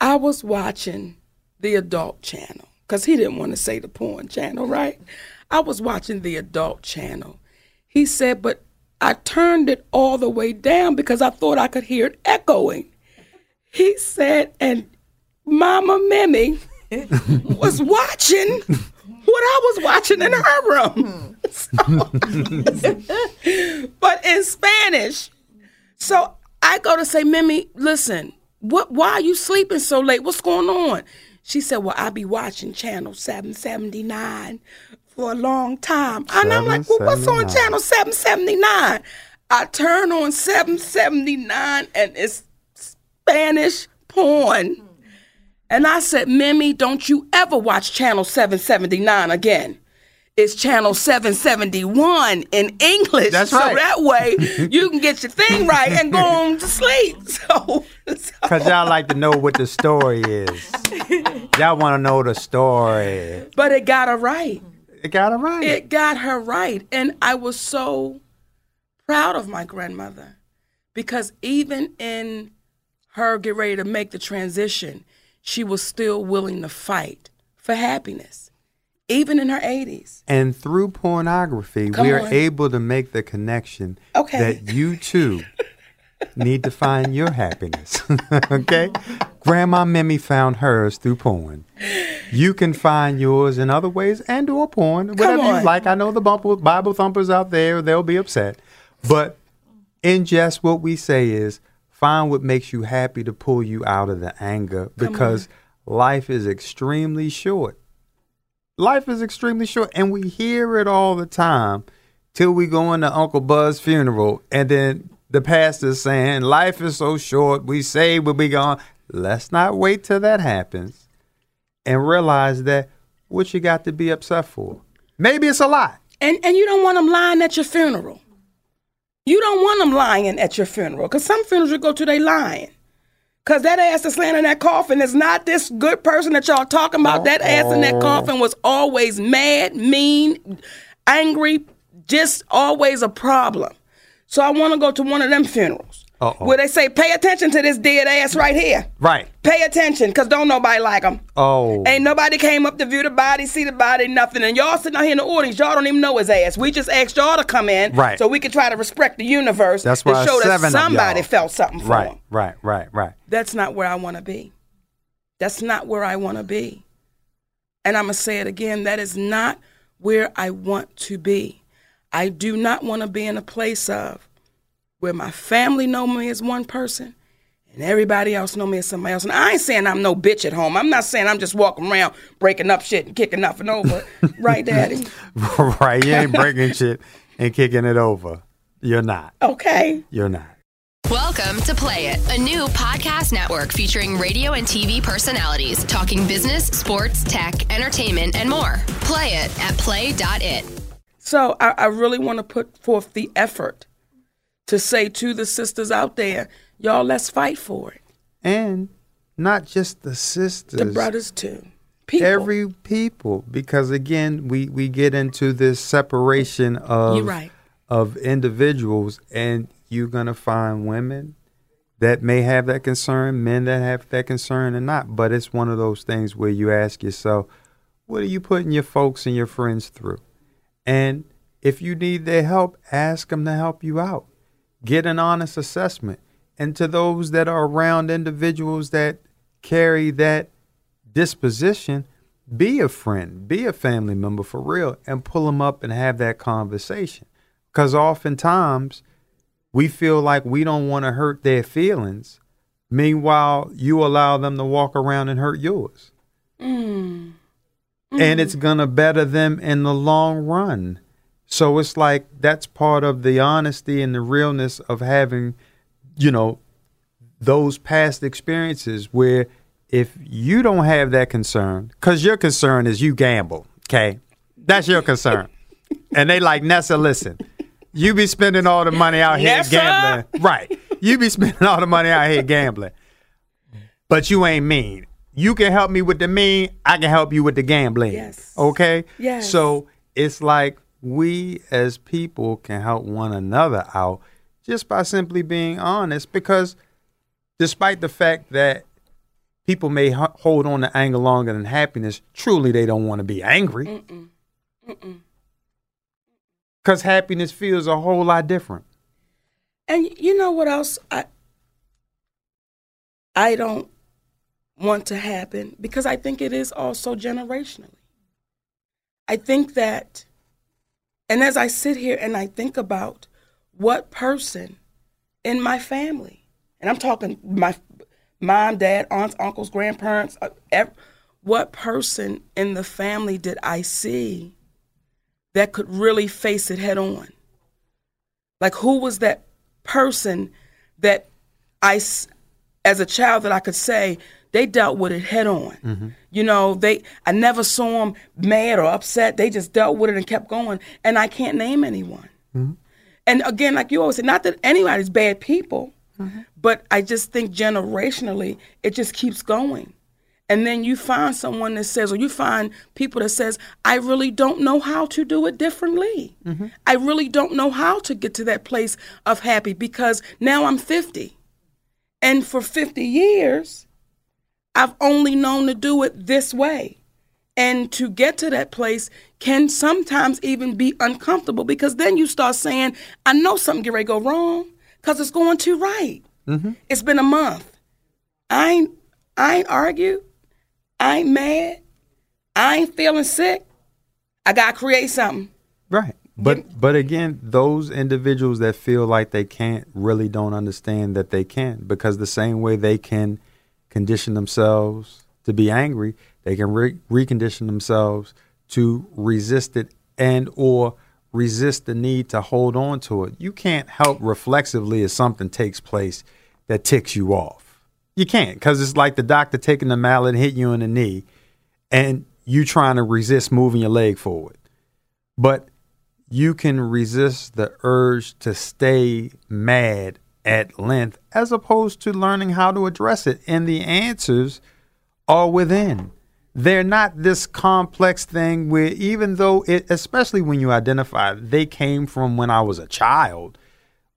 S1: I was watching the adult channel because he didn't want to say the porn channel, right? I was watching the adult channel. He said, but I turned it all the way down because I thought I could hear it echoing. He said, and Mama Mimi was watching what I was watching in her room. So- but in Spanish. So I go to say, Mimi, listen, what why are you sleeping so late? What's going on? She said, Well, I'll be watching channel 779 for a long time. And I'm like, Well, what's on
S2: 779?
S1: channel 779? I turn on 779 and it's Spanish porn. And I said, Mimi, don't you ever watch channel 779 again. It's channel 771 in English.
S2: That's
S1: so
S2: right.
S1: that way you can get your thing right and go on to sleep. So
S2: Because y'all like to know what the story is. Y'all want to know the story.
S1: but it got her right.
S2: It got it right.
S1: It got her right. And I was so proud of my grandmother because even in her get ready to make the transition, she was still willing to fight for happiness, even in her 80s.
S2: And through pornography,
S1: Come
S2: we are able to make the connection
S1: Okay.
S2: that you too need to find your happiness. okay? Grandma Mimi found hers through porn. You can find yours in other ways and or porn, whatever you like. I know the Bible, Bible thumpers out there, they'll be upset. But in jest, what we say is find what makes you happy to pull you out of the anger because life is extremely short life is extremely short and we hear it all the time till we go into uncle buzz's funeral and then the pastor's saying life is so short we say we'll be gone let's not wait till that happens and realize that what you got to be upset for maybe it's a lot
S1: And, and you don't want them lying at your funeral. You don't want them lying at your funeral because some funerals you go to, they lying. Because that ass that's laying in that coffin is not this good person that y'all talking about. That ass in that coffin was always mad, mean, angry, just always a problem. So I want to go to one of them funerals
S2: Uh-oh.
S1: where they say, pay attention to this dead ass right here.
S2: right
S1: Pay attention because don't nobody like them.
S2: oh
S1: Ain't nobody came up to view the body, see the body, nothing. And y'all sitting out here in the audience, y'all don't even know his ass. We just asked y'all to come in,
S2: Right.
S1: So we can try to respect the universe.
S2: That's
S1: to
S2: why
S1: show that somebody felt something for
S2: right
S1: him.
S2: right right right
S1: That's not where I want to be. That's not where I want to be. And I'm gonna say it again. That is not where I want to be. I do not want to be in a place of where my family know me as one person and everybody else know me as somebody else. And I ain't saying I'm no bitch at home. I'm not saying I'm just walking around breaking up shit and kicking nothing over. right, Daddy?
S2: right you ain't breaking shit and kicking it over you're not
S1: Okay.
S2: you're not
S4: Welcome to Play It, a new podcast network featuring radio and TV personalities talking business, sports, tech, entertainment, and more. Play it at play.it.
S1: So I, I really want to put forth the effort to say to the sisters out there, y'all, let's fight for it.
S2: and not just the sisters
S1: The brothers too. People.
S2: every people because again we we get into this separation of
S1: right.
S2: of individuals and you're going to find women that may have that concern men that have that concern and not but it's one of those things where you ask yourself What are you putting your folks and your friends through? And if you need their help, ask them to help you out. Get an honest assessment. And to those that are around individuals that carry that disposition, be a friend, be a family member for real, and pull them up and have that conversation. Because oftentimes we feel like we don't want to hurt their feelings. Meanwhile, you allow them to walk around and hurt yours. Mm. And it's mm-hmm. going to better them in the long run. So it's like that's part of the honesty and the realness of having, you know, those past experiences where if you don't have that concern, because your concern is you gamble, okay? That's your concern. and they like, Nessa, listen, you be spending all the money out here
S1: Nessa?
S2: gambling. Right. You be spending all the money out here gambling. But you ain't mean. You can help me with the mean, I can help you with the gambling.
S1: Yes.
S2: Okay?
S1: Yes.
S2: So it's like we as people can help one another out just by simply being honest because despite the fact that people may h- hold on to anger longer than happiness, truly they don't want to be angry. Because happiness feels a whole lot different.
S1: And you know what else I I don't want to happen because I think it is also generationally. I think that and as I sit here and I think about what person in my family, and I'm talking my mom, dad, aunts, uncles, grandparents, uh, what person in the family did I see that could really face it head on? Like, who was that person that I, as a child, that I could say they dealt with it head on? Mm-hmm. You know, they I never saw them mad or upset. They just dealt with it and kept going. And I can't name anyone. Mm-hmm. And again, like you always say, not that anybody's bad people, mm-hmm. but I just think generationally, it just keeps going. And then you find someone that says, or you find people that says, I really don't know how to do it differently. I really don't know how to get to that place of happy because now I'm 50. And for 50 years, I've only known to do it this way. And to get to that place can sometimes even be uncomfortable because then you start saying, I know something get ready to go wrong because it's going too right. Mm-hmm. It's been a month. I ain't, I ain't argued. I ain't mad. I ain't feeling sick. I got to create something.
S2: Right. But but again, those individuals that feel like they can't really don't understand that they can because the same way they can condition themselves to be angry, they can re- recondition themselves to resist it and or resist the need to hold on to it. You can't help reflexively if something takes place that ticks you off. You can't because it's like the doctor taking the mallet and hit you in the knee and you trying to resist moving your leg forward. But you can resist the urge to stay mad at length as opposed to learning how to address it. And the answers are within. They're not this complex thing where, even though it, especially when you identify they came from when I was a child,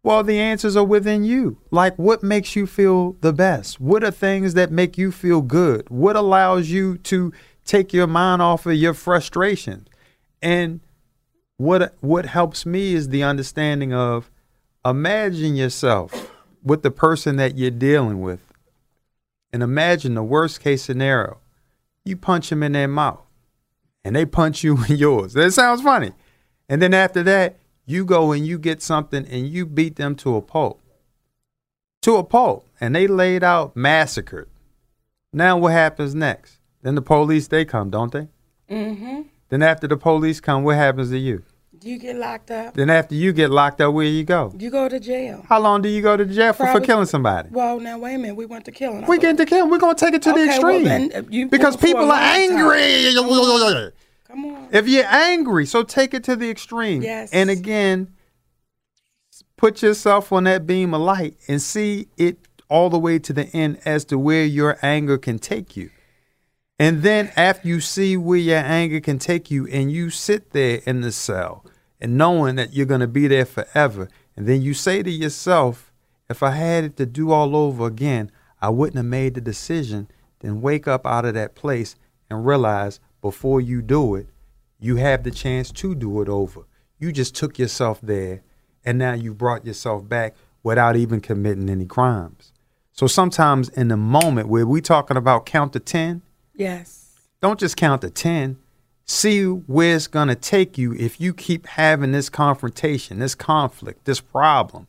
S2: well, the answers are within you. Like, what makes you feel the best? What are things that make you feel good? What allows you to take your mind off of your frustration? And what what helps me is the understanding of imagine yourself with the person that you're dealing with and imagine the worst case scenario. You punch them in their mouth and they punch you in yours. That sounds funny. And then after that you go and you get something and you beat them to a pulp. To a pulp. And they laid out massacred. Now what happens next? Then the police they come don't they?
S1: Mm-hmm.
S2: then after the police come, what happens to you?
S1: You get locked up.
S2: Then after you get locked up, where you go?
S1: You go to jail.
S2: How long do you go to jail for, for killing somebody?
S1: Well, now wait a minute. We went to killing.
S2: We
S1: thought-
S2: get to kill. We're gonna take it to the
S1: Okay, well,
S2: extreme
S1: then, uh, you-
S2: because people are angry.
S1: Come on.
S2: If you're angry, so take it to the extreme.
S1: Yes.
S2: And again, put yourself on that beam of light and see it all the way to the end as to where your anger can take you. And then after you see where your anger can take you and you sit there in the cell and knowing that you're going to be there forever, and then you say to yourself, if I had it to do all over again, I wouldn't have made the decision, then wake up out of that place and realize before you do it, you have the chance to do it over. You just took yourself there and now you brought yourself back without even committing any crimes. So sometimes in the moment where we talking about count to 10,
S1: Yes.
S2: don't just count to 10. See where it's going to take you if you keep having this confrontation, this conflict, this problem,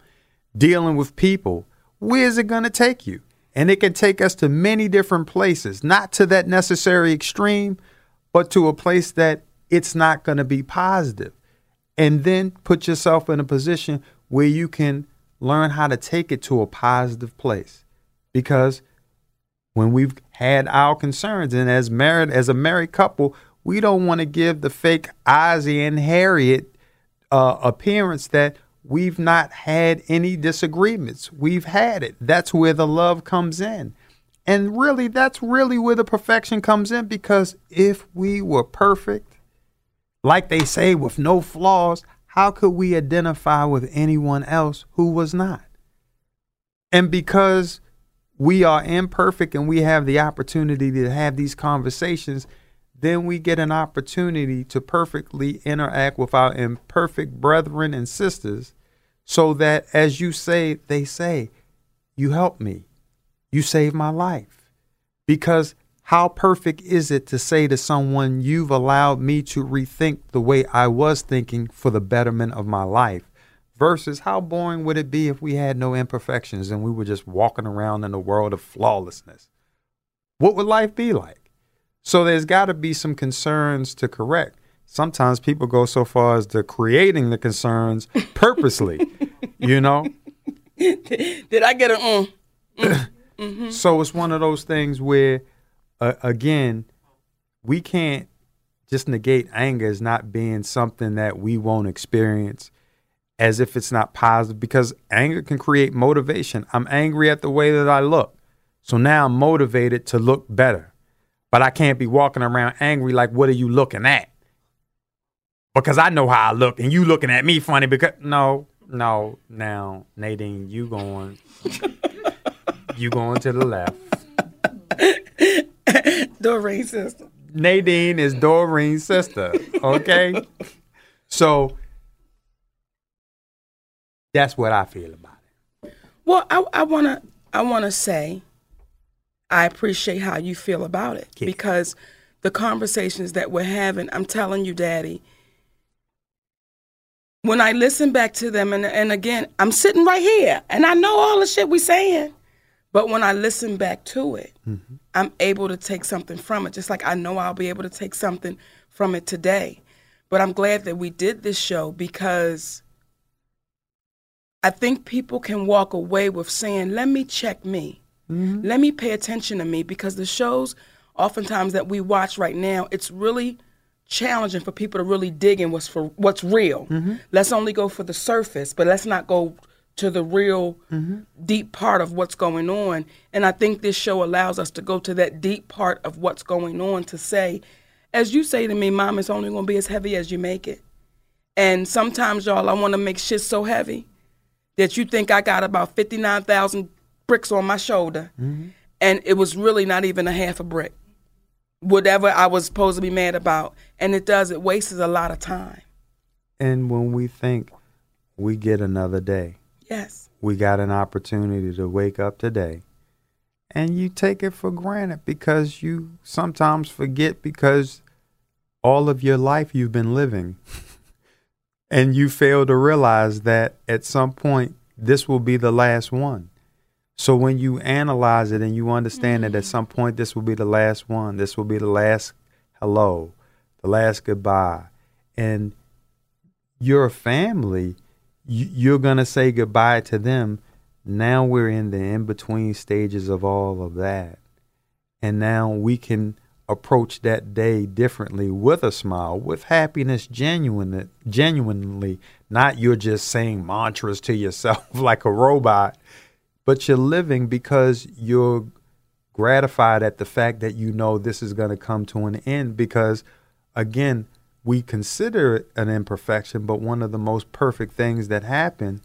S2: dealing with people. Where is it going to take you? And it can take us to many different places, not to that necessary extreme, but to a place that it's not going to be positive. And then put yourself in a position where you can learn how to take it to a positive place. Because when we've had our concerns. And as married as a married couple we don't want to give the fake Ozzie and Harriet uh, appearance that we've not had any disagreements. We've had it. That's where the love comes in. And really that's really where the perfection comes in because if we were perfect like they say with no flaws how could we identify with anyone else who was not? And because we are imperfect and we have the opportunity to have these conversations, then we get an opportunity to perfectly interact with our imperfect brethren and sisters so that, as you say, they say, You helped me. You saved my life. Because how perfect is it to say to someone, You've allowed me to rethink the way I was thinking for the betterment of my life? Versus how boring would it be if we had no imperfections and we were just walking around in a world of flawlessness? What would life be like? So there's got to be some concerns to correct. Sometimes people go so far as to creating the concerns purposely, you know?
S1: Did I get a mm-hmm
S2: So it's one of those things where, uh, again, we can't just negate anger as not being something that we won't experience as if it's not positive because anger can create motivation. I'm angry at the way that I look. So now I'm motivated to look better. But I can't be walking around angry like, what are you looking at? Because I know how I look and you looking at me funny because no, no, now Nadine, you going you going to the left.
S1: Doreen sister.
S2: Nadine is Doreen's sister. Okay? so that's what I feel about it.
S1: Well, I, I wanna I wanna say I appreciate how you feel about it because the conversations that we're having, I'm telling you, Daddy. When I listen back to them, and and again, I'm sitting right here, and I know all the shit we're saying, but when I listen back to it, mm-hmm. I'm able to take something from it. Just like I know I'll be able to take something from it today. But I'm glad that we did this show because I think people can walk away with saying, let me check me. Mm-hmm. Let me pay attention to me because the shows, oftentimes that we watch right now, it's really challenging for people to really dig in what's for what's real. Mm-hmm. Let's only go for the surface, but let's not go to the real mm-hmm. deep part of what's going on. And I think this show allows us to go to that deep part of what's going on to say, as you say to me, Mom, it's only going to be as heavy as you make it. And sometimes, y'all, I want to make shit so heavy that you think I got about 59,000 bricks on my shoulder. Mm-hmm. And it was really not even a half a brick. Whatever I was supposed to be mad about. And it does, it wastes a lot of time.
S2: And when we think we get another day,
S1: Yes.
S2: we got an opportunity to wake up today, and you take it for granted because you sometimes forget because all of your life you've been living, and you fail to realize that at some point this will be the last one. So when you analyze it and you understand that at mm-hmm. some point this will be the last one, this will be the last hello, the last goodbye, and your family, you- you're going to say goodbye to them. Now we're in the in between stages of all of that. And now we can approach that day differently with a smile, with happiness genuine, genuinely. Not you're just saying mantras to yourself like a robot, but you're living because you're gratified at the fact that you know this is going to come to an end because again we consider it an imperfection but one of the most perfect things that happen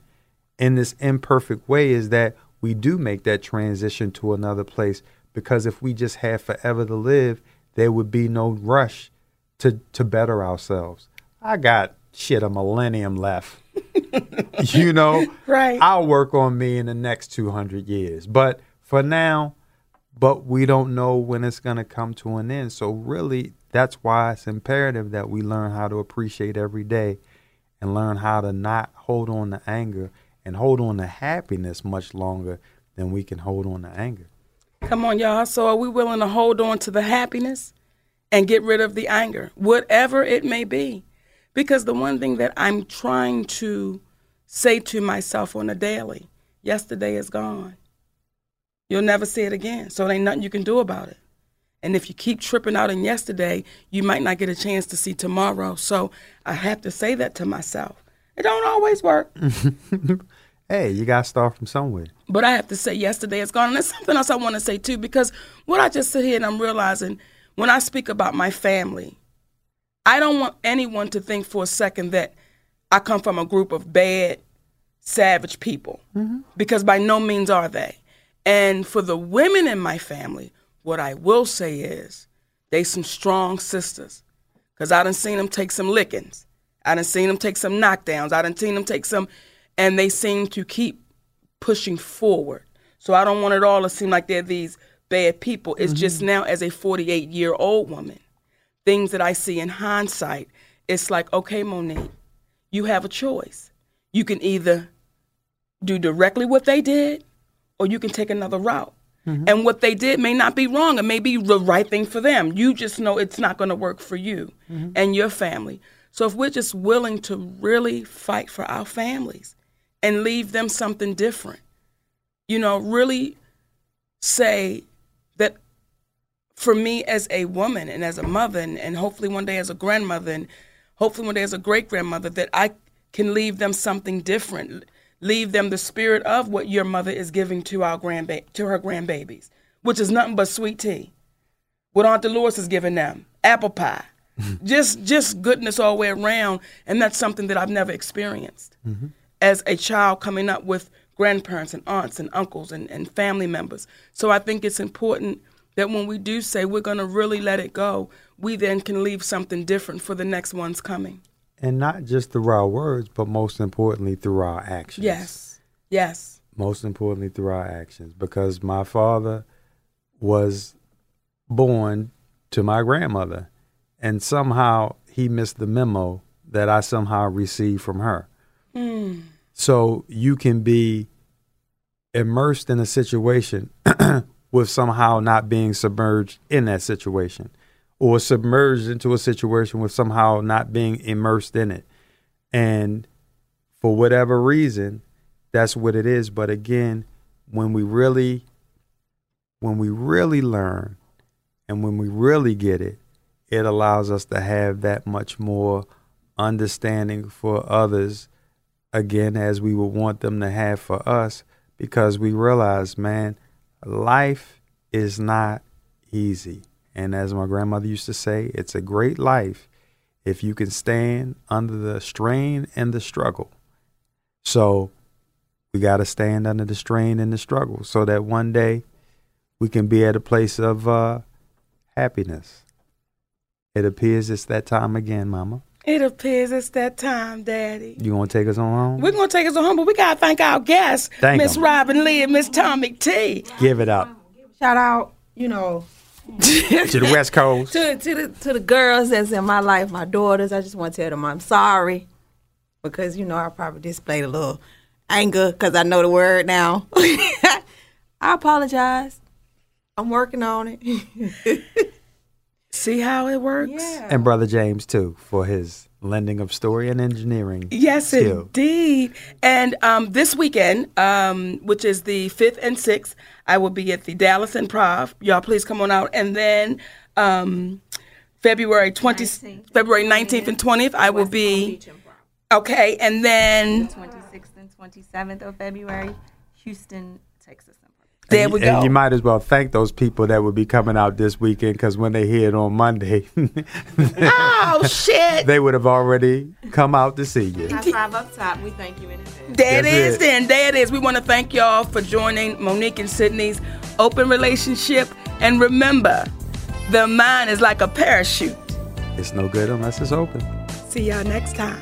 S2: in this imperfect way is that we do make that transition to another place because if we just had forever to live there would be no rush to to better ourselves. I got shit a millennium left. you know,
S1: Right.
S2: I'll work on me in the next 200 years. But for now, but we don't know when it's going to come to an end. So really, that's why it's imperative that we learn how to appreciate every day and learn how to not hold on to anger and hold on to happiness much longer than we can hold on to anger.
S1: Come on, y'all. So are we willing to hold on to the happiness and get rid of the anger, whatever it may be? Because the one thing that I'm trying to say to myself on a daily, yesterday is gone. You'll never see it again. So there ain't nothing you can do about it. And if you keep tripping out in yesterday, you might not get a chance to see tomorrow. So I have to say that to myself. It don't always work.
S2: Hey, you got to start from somewhere.
S1: But I have to say, yesterday is gone. And there's something else I want to say too, because what I just sit here and I'm realizing when I speak about my family, I don't want anyone to think for a second that I come from a group of bad, savage people, mm-hmm. because by no means are they. And for the women in my family, what I will say is they some strong sisters, because I done seen them take some lickings. I done seen them take some knockdowns. I done seen them take some, and they seem to keep pushing forward. So I don't want it all to seem like they're these bad people. It's just mm-hmm. now as a 48 year old woman, things that I see in hindsight, it's like, okay, Monique, you have a choice. You can either do directly what they did, or you can take another route. Mm-hmm. And what they did may not be wrong. It may be the right thing for them. You just know it's not going to work for you mm-hmm. and your family. So if we're just willing to really fight for our families and leave them something different, you know, really say that for me as a woman and as a mother and, and hopefully one day as a grandmother and hopefully one day as a great grandmother that I can leave them something different. Leave them the spirit of what your mother is giving to our grandba- to her grandbabies, which is nothing but sweet tea. What Aunt Dolores is giving them, apple pie. just just goodness all the way around. And that's something that I've never experienced mm-hmm. As a child coming up with grandparents and aunts and uncles and, and family members. So I think it's important that when we do say we're going to really let it go, we then can leave something different for the next ones coming.
S2: And not just through our words, but most importantly through our actions.
S1: Yes. Yes.
S2: Most importantly through our actions. Because my father was born to my grandmother, and somehow he missed the memo that I somehow received from her. Hmm. So you can be immersed in a situation with somehow not being submerged in that situation, or submerged into a situation with somehow not being immersed in it. And for whatever reason, that's what it is. But again, when we really, when we really learn and when we really get it, it allows us to have that much more understanding for others again as we would want them to have for us because we realize, man, life is not easy. And as my grandmother used to say, it's a great life if you can stand under the strain and the struggle. So we got to stand under the strain and the struggle so that one day we can be at a place of uh, happiness. It appears it's that time again, Mama.
S1: It appears it's that time, Daddy.
S2: You gonna take us on home?
S1: We're going to take us on home, but we got to thank our guests,
S2: Thank
S1: Miss
S2: 'em.
S1: Robin Lee and Miss Tommy T.
S2: Give it up
S5: Shout out, you know,
S2: to the West Coast.
S5: to to the to the girls that's in my life, my daughters. I just want to tell them I'm sorry because you know I probably displayed a little anger because I know the word now. I apologize. I'm working on it.
S1: See how it works?
S5: yeah.
S2: And Brother James, too, for his lending of story and engineering.
S1: Yes,
S2: skill.
S1: indeed. And um, this weekend, um, which is the 5th and 6th, I will be at the Dallas Improv. Y'all please come on out. And then um, February 20, February 19th and 20th, I will be. Okay, and then
S3: 26th and 27th of February, Houston, Texas.
S1: There
S2: and,
S1: we
S2: you- and you might as well thank those people that would be coming out this weekend because when they hear it on Monday,
S1: oh, shit.
S2: they would have already come out to see you.
S3: High five up top. We thank you in advance.
S1: There it
S2: That's
S1: is,
S2: it.
S1: then. There it is. We want to thank y'all for joining Monique and Sidney's open relationship. And remember, the mind is like a parachute.
S2: It's no good unless it's open.
S1: See y'all next time.